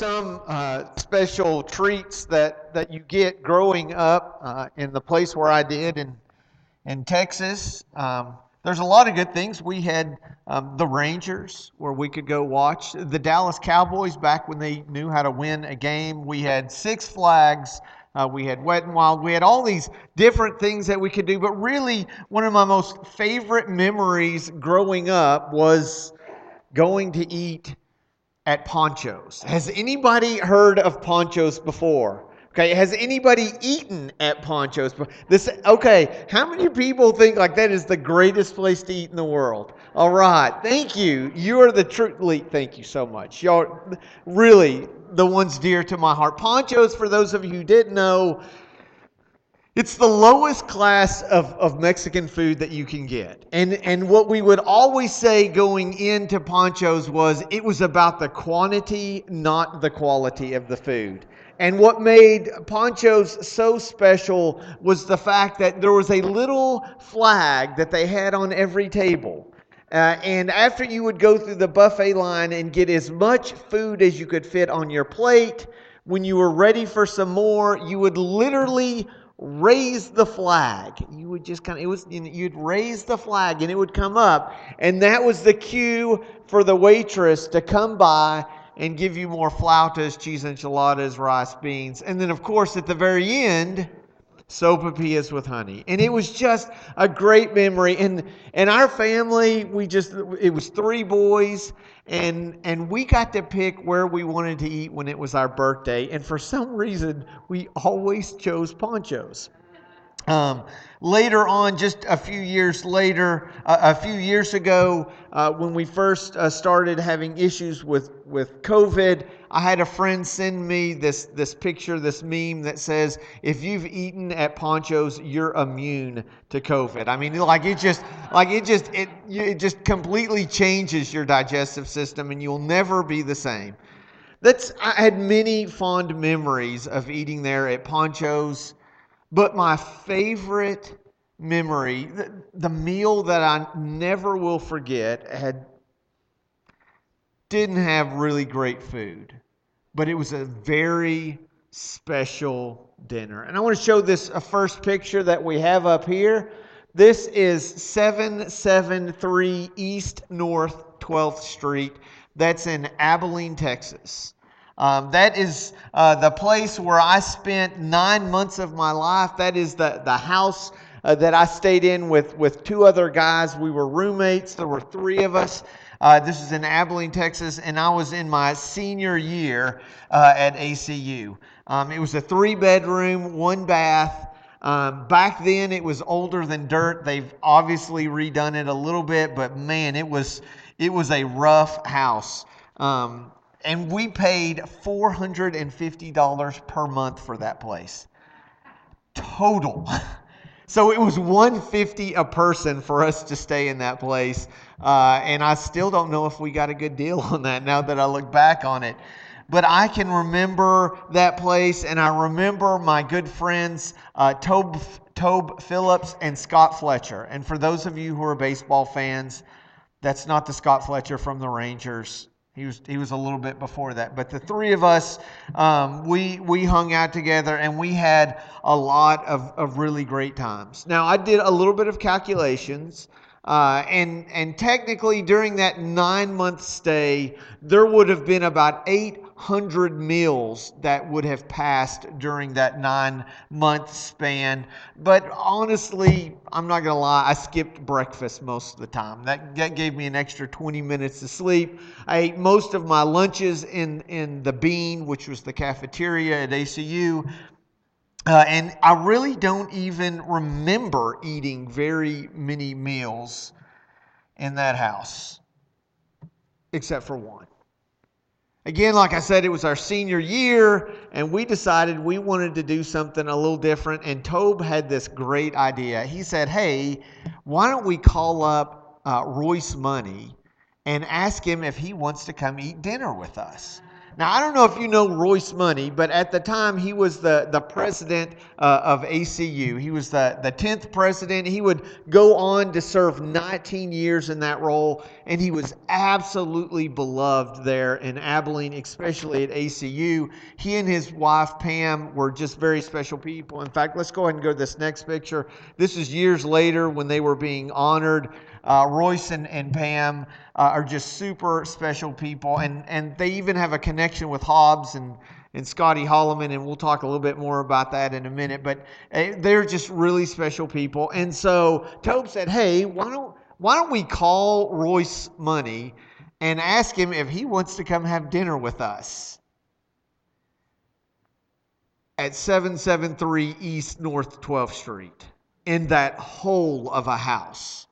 some uh, special treats that, that you get growing up uh, in the place where I did in, in Texas. Um, there's a lot of good things. We had um, the Rangers, where we could go watch the Dallas Cowboys back when they knew how to win a game. We had Six Flags. Uh, we had Wet and Wild. We had all these different things that we could do. But really, one of my most favorite memories growing up was going to eat at Pancho's. Has anybody heard of Pancho's before? Okay, has anybody eaten at Pancho's? This okay, how many people think like that is the greatest place to eat in the world? All right. Thank you. You are the truth, thank you so much. Y'all really the ones dear to my heart. Pancho's for those of you who didn't know, it's the lowest class of, of Mexican food that you can get. And, and what we would always say going into Pancho's was it was about the quantity, not the quality of the food. And what made Pancho's so special was the fact that there was a little flag that they had on every table. Uh, and after you would go through the buffet line and get as much food as you could fit on your plate, when you were ready for some more, you would literally raise the flag. You would just kind of, it was, you'd raise the flag and it would come up. And that was the cue for the waitress to come by and give you more flautas, cheese enchiladas, rice, beans. And then, of course, at the very end, sopapillas with honey. And it was just a great memory. And, and our family, we just, it was three boys and and we got to pick where we wanted to eat when it was our birthday and for some reason we always chose Pancho's um, later on just a few years later uh, a few years ago uh, when we first uh, started having issues with with covid I had a friend send me this this picture, this meme that says, "If you've eaten at Pancho's, you're immune to COVID." I mean, like it just like it just it it just completely changes your digestive system, and you'll never be the same. That's I had many fond memories of eating there at Pancho's, but my favorite memory, the, the meal that I never will forget, had didn't have really great food but it was a very special dinner. And I want to show this a first picture that we have up here. This is 773 East North 12th Street. That's in Abilene, Texas. Um, that is uh, the place where I spent nine months of my life. That is the, the house uh, that I stayed in with, with two other guys. We were roommates, there were three of us. Uh, this is in Abilene, Texas, and I was in my senior year uh, at ACU. Um, it was a three bedroom, one bath. Um, back then, it was older than dirt. They've obviously redone it a little bit, but man, it was it was a rough house. Um, and we paid $450 per month for that place. Total. So it was 150 a person for us to stay in that place. Uh, and I still don't know if we got a good deal on that now that I look back on it. But I can remember that place, and I remember my good friends, uh, Tobe, Tobe Phillips and Scott Fletcher. And for those of you who are baseball fans, that's not the Scott Fletcher from the Rangers. He was he was a little bit before that, but the three of us, um, we we hung out together and we had a lot of, of really great times. Now I did a little bit of calculations, uh, and and technically during that nine month stay, there would have been about eight hundred meals that would have passed during that nine month span. But honestly, I'm not going to lie, I skipped breakfast most of the time. That, that gave me an extra 20 minutes to sleep. I ate most of my lunches in, in the Bean, which was the cafeteria at ACU. Uh, and I really don't even remember eating very many meals in that house, except for one. Again, like I said, it was our senior year, and we decided we wanted to do something a little different. And Tobe had this great idea. He said, Hey, why don't we call up uh, Royce Money and ask him if he wants to come eat dinner with us? Now, I don't know if you know Royce Money, but at the time he was the, the president uh, of ACU. He was the, the 10th president. He would go on to serve 19 years in that role, and he was absolutely beloved there in Abilene, especially at ACU. He and his wife, Pam, were just very special people. In fact, let's go ahead and go to this next picture. This is years later when they were being honored. Uh, Royce and, and Pam uh, are just super special people, and, and they even have a connection with Hobbs and, and Scotty Holloman, and we'll talk a little bit more about that in a minute. But uh, they're just really special people. And so Tobe said, "Hey, why don't why don't we call Royce Money and ask him if he wants to come have dinner with us?" At 773 East North 12th Street in that hole of a house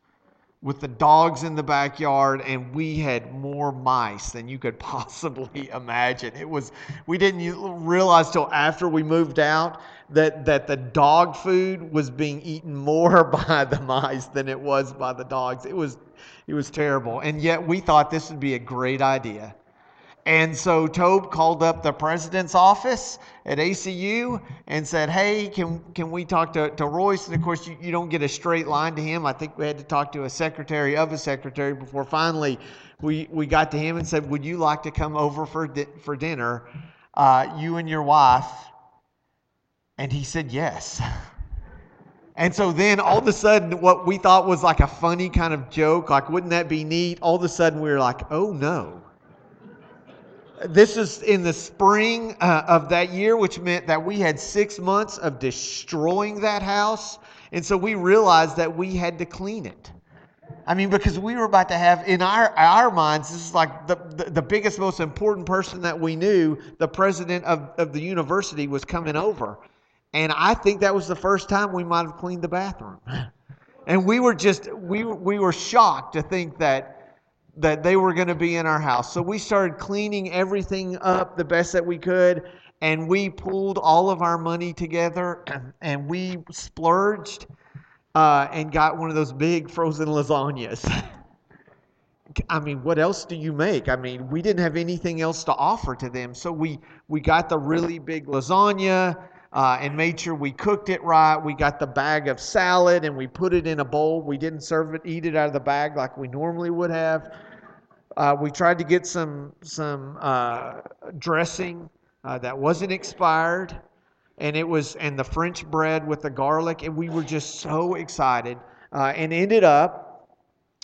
with the dogs in the backyard and we had more mice than you could possibly imagine. It was we didn't realize till after we moved out that that the dog food was being eaten more by the mice than it was by the dogs. It was it was terrible. And yet we thought this would be a great idea and so Tobe called up the president's office at ACU and said, Hey, can, can we talk to, to Royce? And of course, you, you don't get a straight line to him. I think we had to talk to a secretary of a secretary before finally we, we got to him and said, Would you like to come over for, di- for dinner, uh, you and your wife? And he said, Yes. And so then all of a sudden, what we thought was like a funny kind of joke, like, wouldn't that be neat? All of a sudden, we were like, oh no this is in the spring uh, of that year, which meant that we had six months of destroying that house. And so we realized that we had to clean it. I mean, because we were about to have, in our, our minds, this is like the, the, the biggest, most important person that we knew, the president of, of the university was coming over. And I think that was the first time we might have cleaned the bathroom. And we were just, we, we were shocked to think that that they were going to be in our house. So we started cleaning everything up the best that we could, and we pulled all of our money together and we splurged uh, and got one of those big frozen lasagnas. I mean, what else do you make? I mean, we didn't have anything else to offer to them, so we we got the really big lasagna. Uh, and made sure we cooked it right. We got the bag of salad and we put it in a bowl. We didn't serve it, eat it out of the bag like we normally would have. Uh, we tried to get some some uh, dressing uh, that wasn't expired, and it was and the French bread with the garlic, and we were just so excited. Uh, and ended up,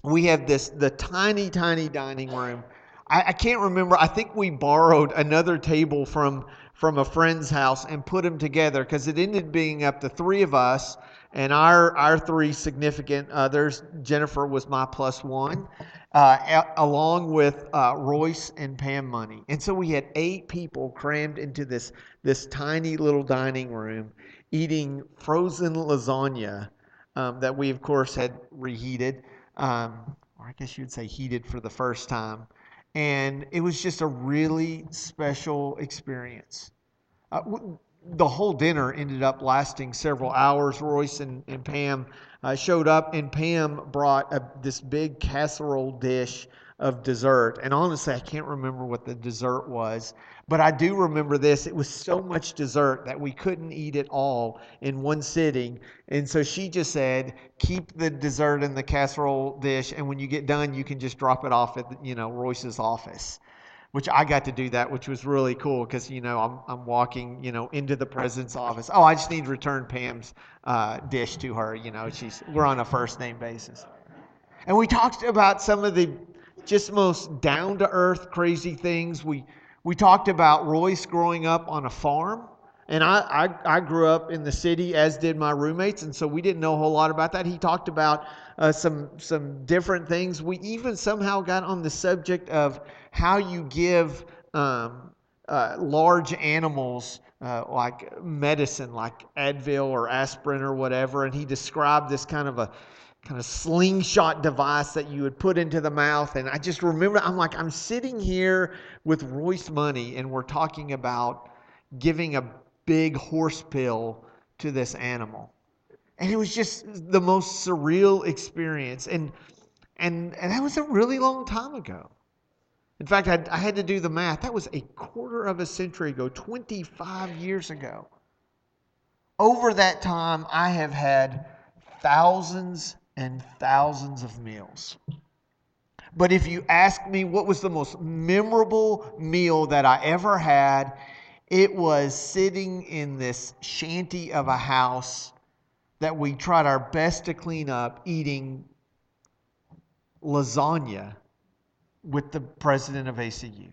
we have this the tiny tiny dining room. I, I can't remember. I think we borrowed another table from from a friend's house and put them together because it ended being up to three of us and our our three significant others. Jennifer was my plus one, uh, along with uh, Royce and Pam Money. And so we had eight people crammed into this, this tiny little dining room eating frozen lasagna um, that we, of course, had reheated, um, or I guess you'd say heated for the first time. And it was just a really special experience. Uh, the whole dinner ended up lasting several hours. Royce and, and Pam uh, showed up, and Pam brought a, this big casserole dish of dessert. And honestly, I can't remember what the dessert was, but I do remember this. It was so much dessert that we couldn't eat it all in one sitting. And so she just said, keep the dessert in the casserole dish, and when you get done, you can just drop it off at you know Royce's office which I got to do that, which was really cool because you know I'm I'm walking you know into the president's office. Oh, I just need to return Pam's uh, dish to her. You know, she's we're on a first name basis, and we talked about some of the just most down to earth crazy things. We we talked about Royce growing up on a farm. And I, I, I, grew up in the city, as did my roommates, and so we didn't know a whole lot about that. He talked about uh, some some different things. We even somehow got on the subject of how you give um, uh, large animals uh, like medicine, like Advil or aspirin or whatever, and he described this kind of a kind of slingshot device that you would put into the mouth. And I just remember, I'm like, I'm sitting here with Royce Money, and we're talking about giving a big horse pill to this animal. And it was just the most surreal experience. And, and, and that was a really long time ago. In fact, I, I had to do the math. That was a quarter of a century ago, 25 years ago. Over that time, I have had thousands and thousands of meals. But if you ask me what was the most memorable meal that I ever had, it was sitting in this shanty of a house that we tried our best to clean up, eating lasagna with the president of ACU.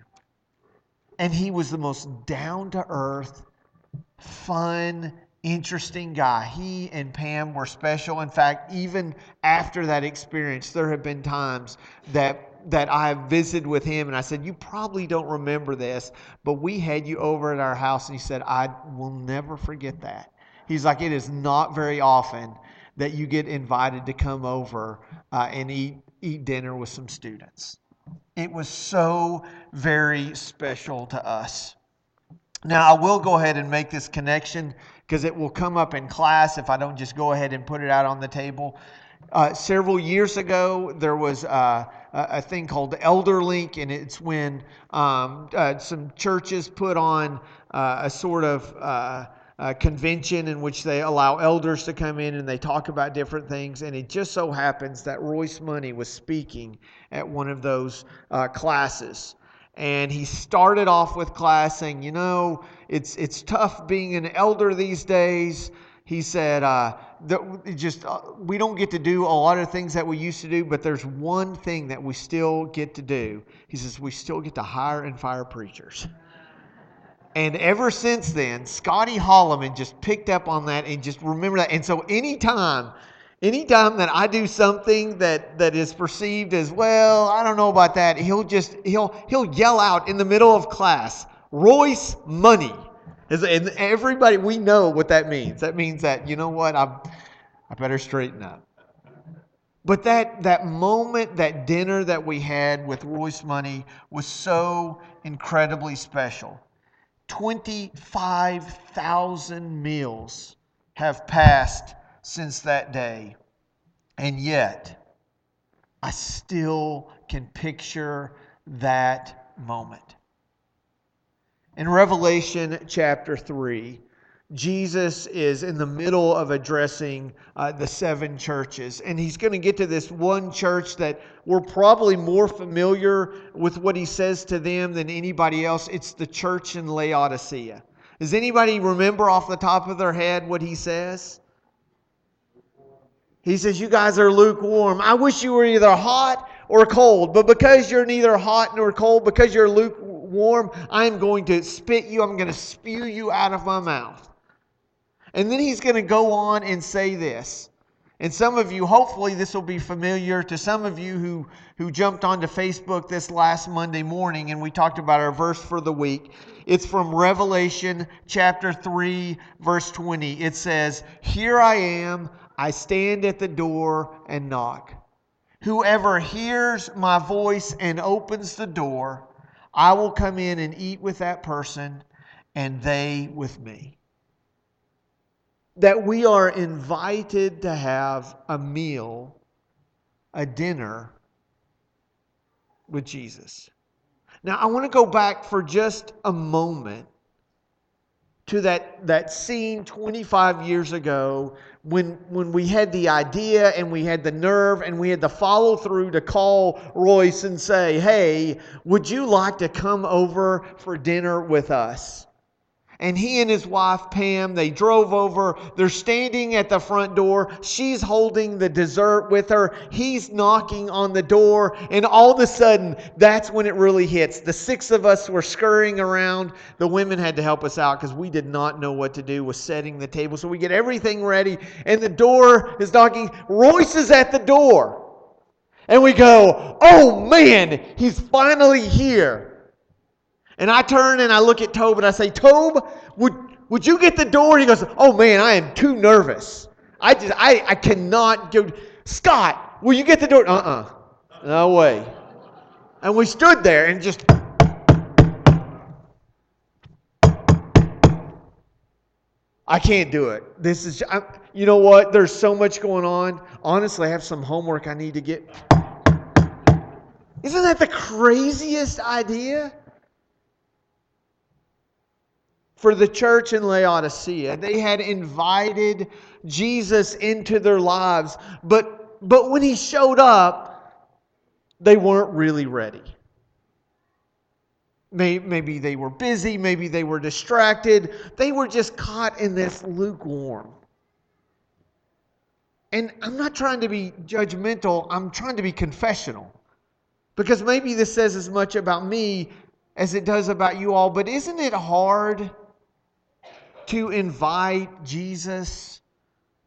And he was the most down to earth, fun, interesting guy. He and Pam were special. In fact, even after that experience, there have been times that that I visited with him and I said, You probably don't remember this, but we had you over at our house. And he said, I will never forget that. He's like, It is not very often that you get invited to come over uh, and eat, eat dinner with some students. It was so very special to us. Now, I will go ahead and make this connection because it will come up in class if I don't just go ahead and put it out on the table. Uh, several years ago, there was uh, a thing called ElderLink, and it's when um, uh, some churches put on uh, a sort of uh, convention in which they allow elders to come in and they talk about different things. And it just so happens that Royce Money was speaking at one of those uh, classes. And he started off with class saying, You know, it's, it's tough being an elder these days. He said, uh, just uh, we don't get to do a lot of things that we used to do, but there's one thing that we still get to do. He says, We still get to hire and fire preachers. And ever since then, Scotty Holloman just picked up on that and just remember that. And so anytime anytime that I do something that, that is perceived as, well, I don't know about that, he'll just, he'll, he'll yell out in the middle of class, Royce money. And everybody, we know what that means. That means that, you know what, I'm, I better straighten up. But that, that moment, that dinner that we had with Royce Money was so incredibly special. 25,000 meals have passed since that day. And yet, I still can picture that moment. In Revelation chapter 3, Jesus is in the middle of addressing uh, the seven churches. And he's going to get to this one church that we're probably more familiar with what he says to them than anybody else. It's the church in Laodicea. Does anybody remember off the top of their head what he says? He says, You guys are lukewarm. I wish you were either hot or cold, but because you're neither hot nor cold, because you're lukewarm, I'm going to spit you, I'm going to spew you out of my mouth. And then he's going to go on and say this. And some of you, hopefully, this will be familiar to some of you who, who jumped onto Facebook this last Monday morning and we talked about our verse for the week. It's from Revelation chapter 3, verse 20. It says, Here I am. I stand at the door and knock. Whoever hears my voice and opens the door, I will come in and eat with that person and they with me. That we are invited to have a meal, a dinner with Jesus. Now, I want to go back for just a moment to that, that scene 25 years ago when, when we had the idea and we had the nerve and we had the follow through to call Royce and say, hey, would you like to come over for dinner with us? And he and his wife Pam, they drove over. They're standing at the front door. She's holding the dessert with her. He's knocking on the door, and all of a sudden, that's when it really hits. The six of us were scurrying around. The women had to help us out because we did not know what to do with setting the table. So we get everything ready, and the door is knocking. Royce is at the door. And we go, oh man, he's finally here. And I turn and I look at Tobe and I say, Tobe, would, would you get the door? And he goes, Oh man, I am too nervous. I just, I, I cannot go. Scott, will you get the door? Uh uh-uh. uh No way. And we stood there and just. I can't do it. This is, I'm, you know what? There's so much going on. Honestly, I have some homework I need to get. Isn't that the craziest idea? For the church in Laodicea, they had invited Jesus into their lives, but, but when he showed up, they weren't really ready. Maybe they were busy, maybe they were distracted. They were just caught in this lukewarm. And I'm not trying to be judgmental, I'm trying to be confessional. Because maybe this says as much about me as it does about you all, but isn't it hard to invite Jesus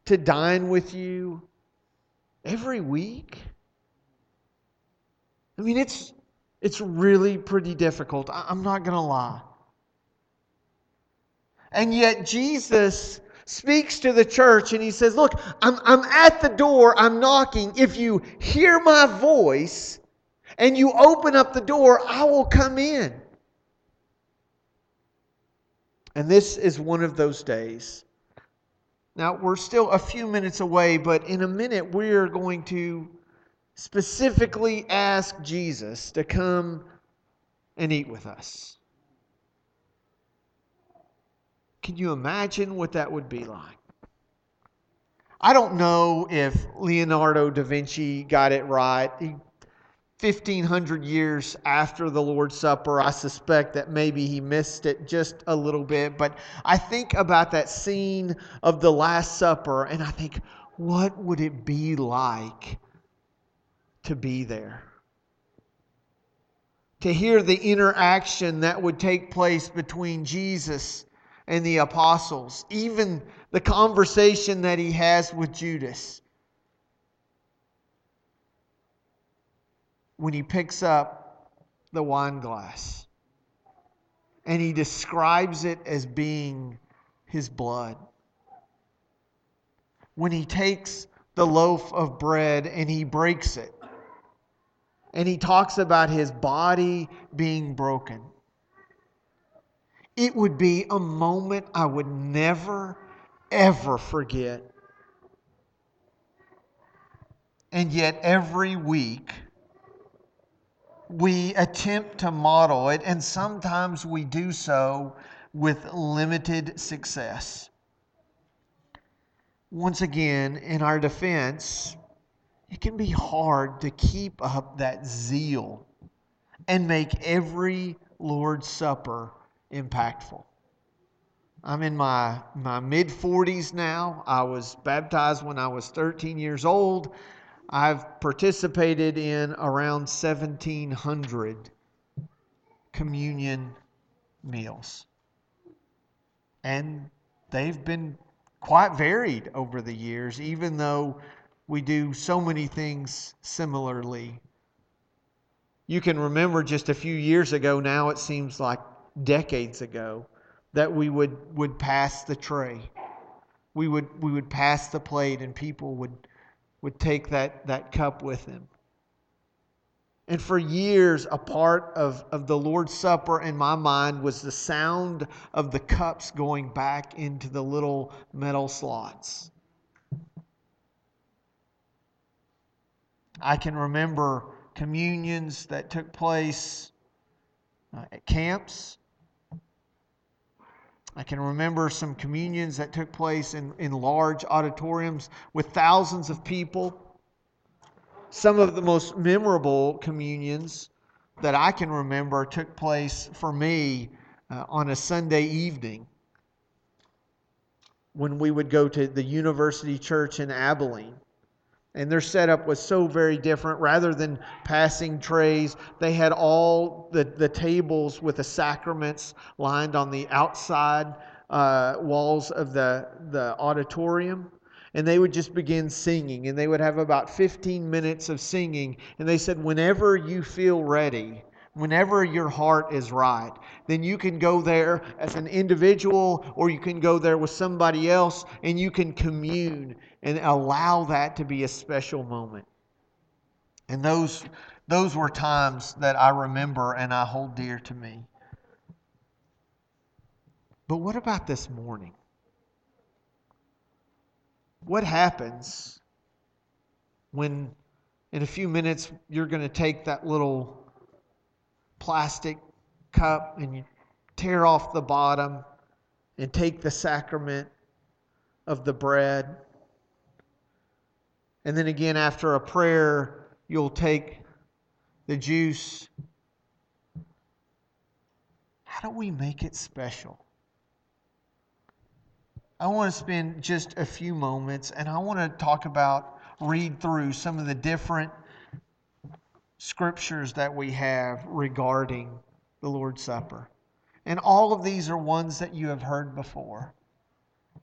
to dine with you every week? I mean, it's it's really pretty difficult. I'm not going to lie. And yet, Jesus speaks to the church and he says, Look, I'm, I'm at the door, I'm knocking. If you hear my voice and you open up the door, I will come in. And this is one of those days. Now, we're still a few minutes away, but in a minute, we're going to specifically ask Jesus to come and eat with us. Can you imagine what that would be like? I don't know if Leonardo da Vinci got it right. He, 1500 years after the Lord's Supper, I suspect that maybe he missed it just a little bit. But I think about that scene of the Last Supper and I think, what would it be like to be there. To hear the interaction that would take place between Jesus and the apostles, even the conversation that he has with Judas. When he picks up the wine glass and he describes it as being his blood. When he takes the loaf of bread and he breaks it and he talks about his body being broken. It would be a moment I would never, ever forget. And yet, every week, we attempt to model it, and sometimes we do so with limited success. Once again, in our defense, it can be hard to keep up that zeal and make every Lord's Supper impactful. I'm in my, my mid 40s now. I was baptized when I was 13 years old. I've participated in around 1,700 communion meals. And they've been quite varied over the years, even though we do so many things similarly. You can remember just a few years ago, now it seems like decades ago, that we would, would pass the tray. We would, we would pass the plate and people would, would take that, that cup with them. And for years, a part of, of the Lord's Supper in my mind was the sound of the cups going back into the little metal slots. I can remember communions that took place uh, at camps. I can remember some communions that took place in, in large auditoriums with thousands of people. Some of the most memorable communions that I can remember took place for me uh, on a Sunday evening when we would go to the University Church in Abilene and their setup was so very different. Rather than passing trays, they had all the, the tables with the sacraments lined on the outside uh, walls of the, the auditorium. And they would just begin singing, and they would have about 15 minutes of singing. And they said, Whenever you feel ready, whenever your heart is right, then you can go there as an individual or you can go there with somebody else and you can commune and allow that to be a special moment. And those, those were times that I remember and I hold dear to me. But what about this morning? What happens when in a few minutes, you're going to take that little plastic cup and you tear off the bottom and take the sacrament of the bread. And then again, after a prayer, you'll take the juice. How do we make it special? I want to spend just a few moments and I want to talk about, read through some of the different scriptures that we have regarding the Lord's Supper. And all of these are ones that you have heard before.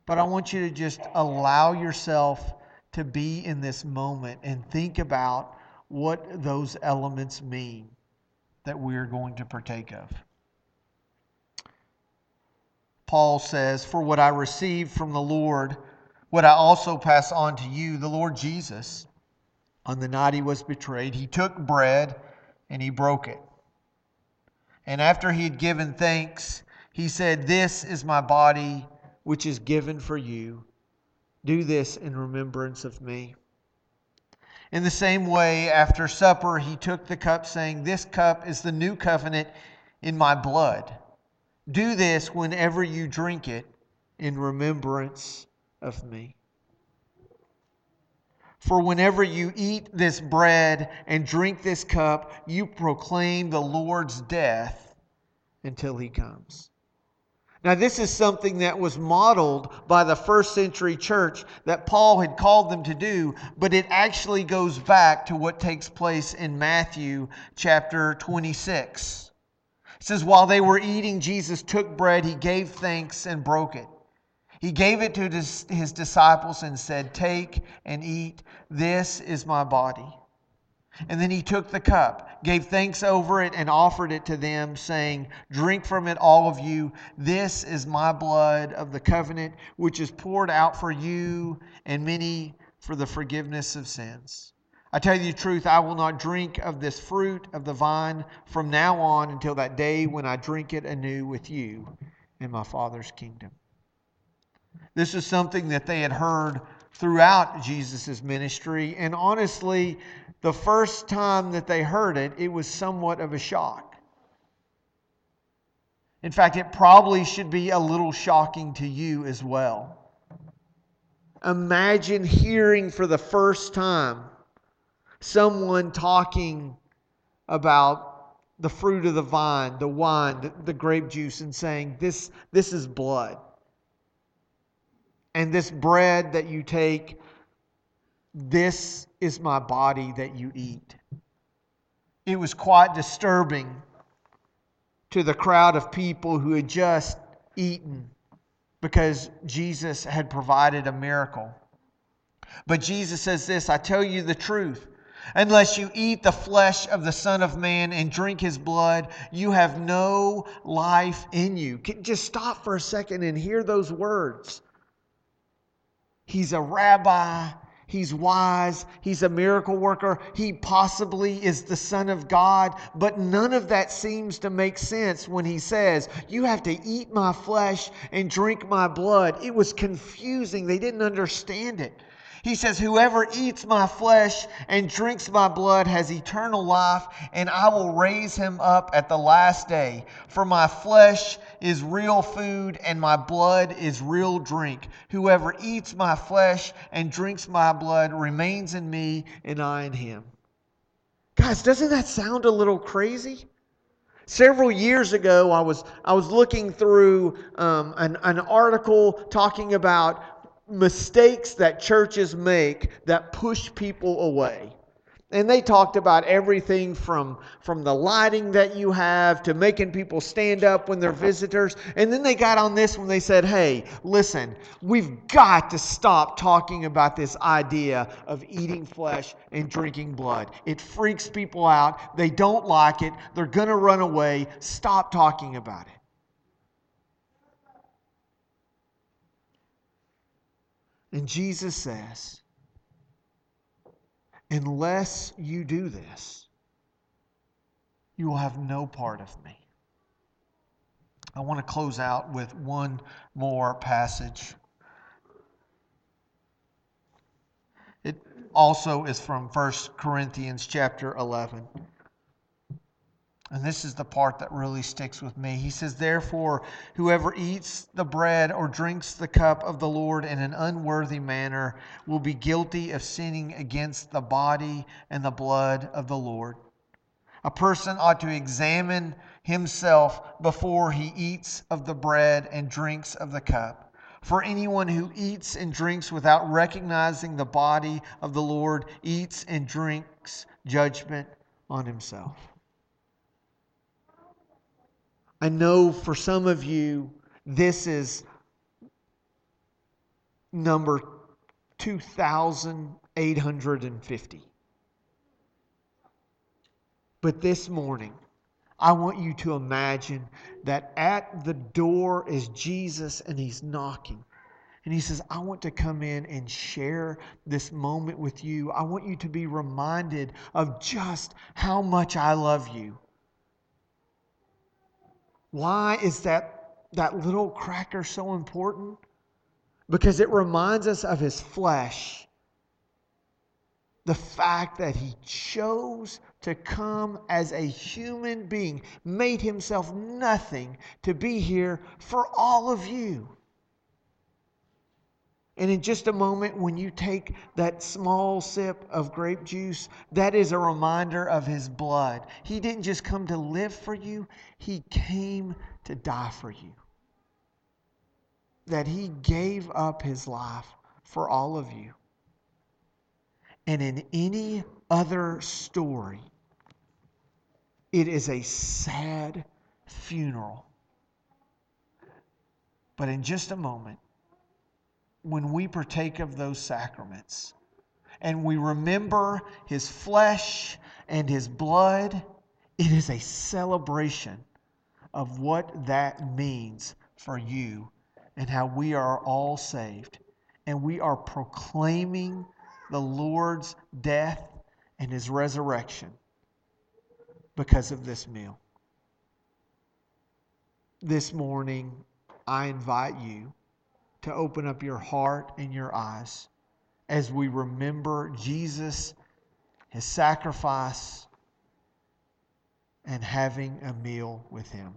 But I want you to just allow yourself to be in this moment and think about what those elements mean that we are going to partake of. Paul says, For what I received from the Lord, what I also pass on to you, the Lord Jesus. On the night he was betrayed, he took bread and he broke it. And after he had given thanks, he said, This is my body, which is given for you. Do this in remembrance of me. In the same way, after supper, he took the cup, saying, This cup is the new covenant in my blood. Do this whenever you drink it in remembrance of me. For whenever you eat this bread and drink this cup, you proclaim the Lord's death until he comes. Now, this is something that was modeled by the first century church that Paul had called them to do, but it actually goes back to what takes place in Matthew chapter 26. It says, While they were eating, Jesus took bread, he gave thanks, and broke it. He gave it to his disciples and said, Take and eat. This is my body. And then he took the cup, gave thanks over it, and offered it to them, saying, Drink from it, all of you. This is my blood of the covenant, which is poured out for you and many for the forgiveness of sins. I tell you the truth, I will not drink of this fruit of the vine from now on until that day when I drink it anew with you in my Father's kingdom. This is something that they had heard throughout Jesus' ministry. And honestly, the first time that they heard it, it was somewhat of a shock. In fact, it probably should be a little shocking to you as well. Imagine hearing for the first time someone talking about the fruit of the vine, the wine, the, grape juice, and saying, this, this is blood. And this bread that you take, this is my body that you eat. It was quite disturbing to the crowd of people who had just eaten because Jesus had provided a miracle. But Jesus says this I tell you the truth. Unless you eat the flesh of the Son of Man and drink his blood, you have no life in you. Just stop for a second and hear those words. He's a rabbi. He's wise. He's a miracle worker. He possibly is the Son of God. But none of that seems to make sense when he says, You have to eat my flesh and drink my blood. It was confusing. They didn't understand it. He says, Whoever eats my flesh and drinks my blood has eternal life, and I will raise him up at the last day. For my flesh is real food, and my blood is real drink. Whoever eats my flesh and drinks my blood remains in me, and I in him. Guys, doesn't that sound a little crazy? Several years ago, I was, I was looking through um, an, an article talking about mistakes that churches make that push people away. And they talked about everything from, from the lighting that you have to making people stand up when they're visitors. And then they got on this when they said, hey, listen, we've got to stop talking about this idea of eating flesh and drinking blood. It freaks people out. They don't like it. They're going to run away. Stop talking about it. And Jesus says, unless you do this, you will have no part of me. I want to close out with one more passage. It, also is from 1 Corinthians chapter 11. And this is the part that really sticks with me. He says, Therefore, whoever eats the bread or drinks the cup of the Lord in an unworthy manner will be guilty of sinning against the body and the blood of the Lord. A person ought to examine himself before he eats of the bread and drinks of the cup. For anyone who eats and drinks without recognizing the body of the Lord eats and drinks judgment on himself. I know for some of you, this is number 2,850. But this morning, I want you to imagine that at the door is Jesus and he's knocking. And he says, I want to come in and share this moment with you. I want you to be reminded of just how much I love you. Why is that, that little cracker so important? Because it reminds us of his flesh. The fact that he chose to come as a human being, made himself nothing to be here for all of you. And in just a moment, when you take that small sip of grape juice, that is a reminder of his blood. He didn't just come to live for you, he came to die for you. That he gave up his life for all of you. And in any other story, it is a sad funeral. But in just a moment, when we partake of those sacraments and we remember his flesh and his blood, it is a celebration of what that means for you and how we are all saved. And we are proclaiming the Lord's death and his resurrection because of this meal. This morning, I invite you to open up your heart and your eyes as we remember Jesus, his sacrifice, and having a meal with him.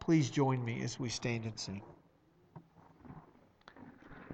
Please join me as we stand and sing.